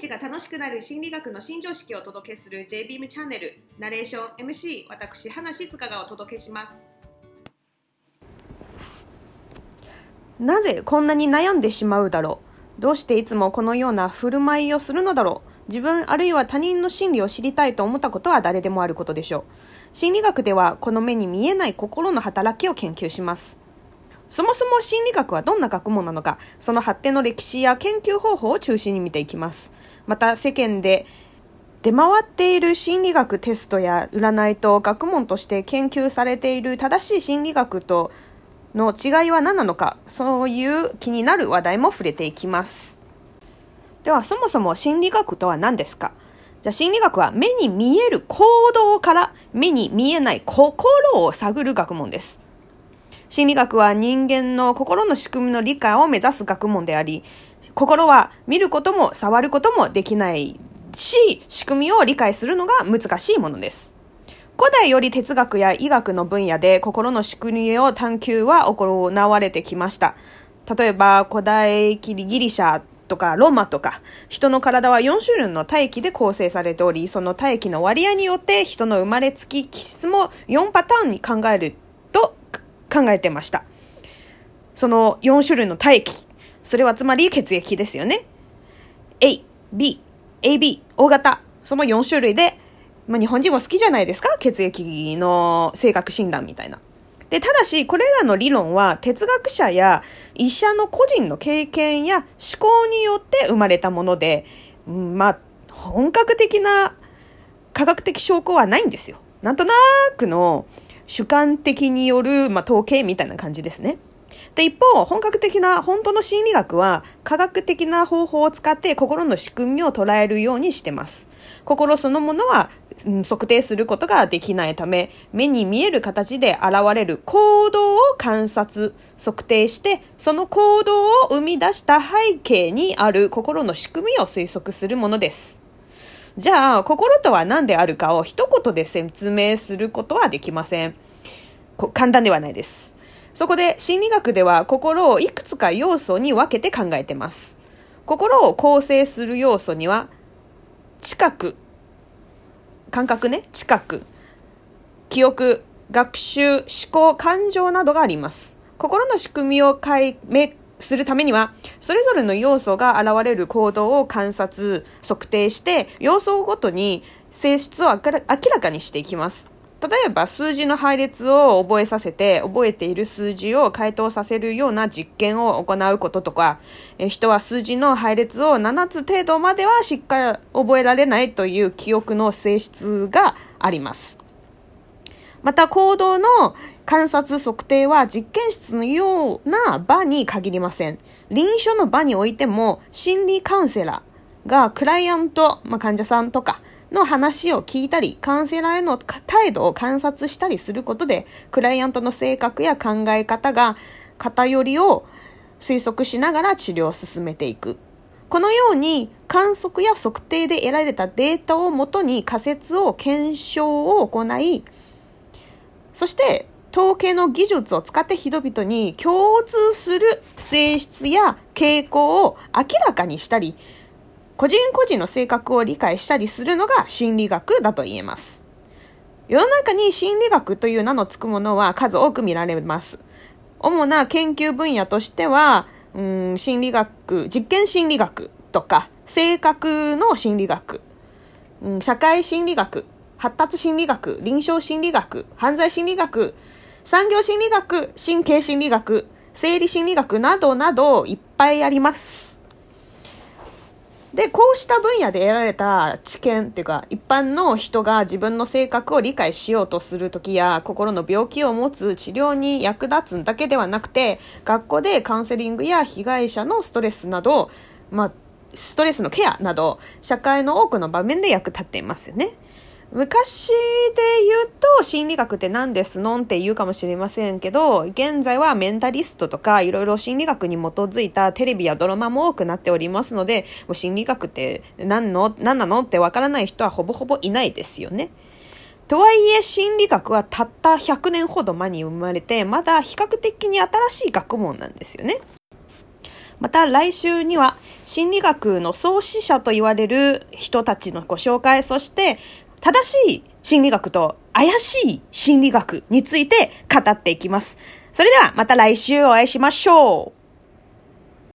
日が楽しくなる心理学の新常識をお届けする JBeam チャンネル。ナレーション MC 私花静香がお届けします。なぜこんなに悩んでしまうだろう？どうしていつもこのような振る舞いをするのだろう？自分あるいは他人の心理を知りたいと思ったことは誰でもあることでしょう。心理学ではこの目に見えない心の働きを研究します。そもそも心理学はどんな学問なのか、その発展の歴史や研究方法を中心に見ていきます。また世間で出回っている心理学テストや占いと学問として研究されている正しい心理学との違いは何なのか、そういう気になる話題も触れていきます。では、そもそも心理学とは何ですか？じゃあ心理学は目に見える行動から目に見えない心を探る学問です。心理学は人間の心の仕組みの理解を目指す学問であり、心は見ることも触ることもできないし、仕組みを理解するのが難しいものです。古代より哲学や医学の分野で心の仕組みを探求は行われてきました。例えば、古代ギリシャとかロマとか、人の体は4種類の体液で構成されており、その体液の割合によって人の生まれつき気質も4パターンに考える考えてました。その4種類の体液。それはつまり血液ですよね。A、B、AB、O 型。その4種類で、まあ、日本人も好きじゃないですか？血液の性格診断みたいな。で、ただし、これらの理論は哲学者や医者の個人の経験や思考によって生まれたもので、まあ、本格的な科学的証拠はないんですよ。なんとなくの主観的による、まあ、統計みたいな感じですね。で、一方、本格的な本当の心理学は科学的な方法を使って心の仕組みを捉えるようにしてます。心そのものは、うん、測定することができないため、目に見える形で現れる行動を観察、測定して、その行動を生み出した背景にある心の仕組みを推測するものです。じゃあ、心とは何であるかを一言で説明することはできません。簡単ではないです。そこで心理学では心をいくつか要素に分けて考えてます。心を構成する要素には、知覚、感覚ね、知覚、記憶、学習、思考、感情などがあります。心の仕組みを解明するためには、それぞれの要素が現れる行動を観察、測定して、要素ごとに性質を明らかにしていきます。例えば数字の配列を覚えさせて、覚えている数字を回答させるような実験を行うこととか、え人は数字の配列を7つ程度まではしっかり覚えられないという記憶の性質があります。また行動の観察測定は実験室のような場に限りません。臨床の場においても心理カウンセラーがクライアント、まあ、患者さんとかの話を聞いたり、カウンセラーへの態度を観察したりすることで、クライアントの性格や考え方が偏りを推測しながら治療を進めていく。このように観測や測定で得られたデータをもとに仮説を検証を行い、そして統計の技術を使って人々に共通する性質や傾向を明らかにしたり、個人個人の性格を理解したりするのが心理学だと言えます。世の中に心理学という名の付くものは数多く見られます。主な研究分野としては、うん、心理学、実験心理学とか、性格の心理学、うん、社会心理学、発達心理学、臨床心理学、犯罪心理学、産業心理学、神経心理学、生理心理学などなどいっぱいあります。で、こうした分野で得られた知見っていうか、一般の人が自分の性格を理解しようとするときや、心の病気を持つ治療に役立つだけではなくて、学校でカウンセリングや被害者のストレスなど、まあ、ストレスのケアなど、社会の多くの場面で役立っていますよね。昔で言うと心理学って何ですのんって言うかもしれませんけど、現在はメンタリストとかいろいろ心理学に基づいたテレビやドラマも多くなっておりますので、もう心理学って何の、何なのってわからない人はほぼほぼいないですよね。とはいえ心理学はたった100年ほど前に生まれて、まだ比較的に新しい学問なんですよね。また来週には心理学の創始者と言われる人たちのご紹介、そして正しい心理学と怪しい心理学について語っていきます。それではまた来週お会いしましょう。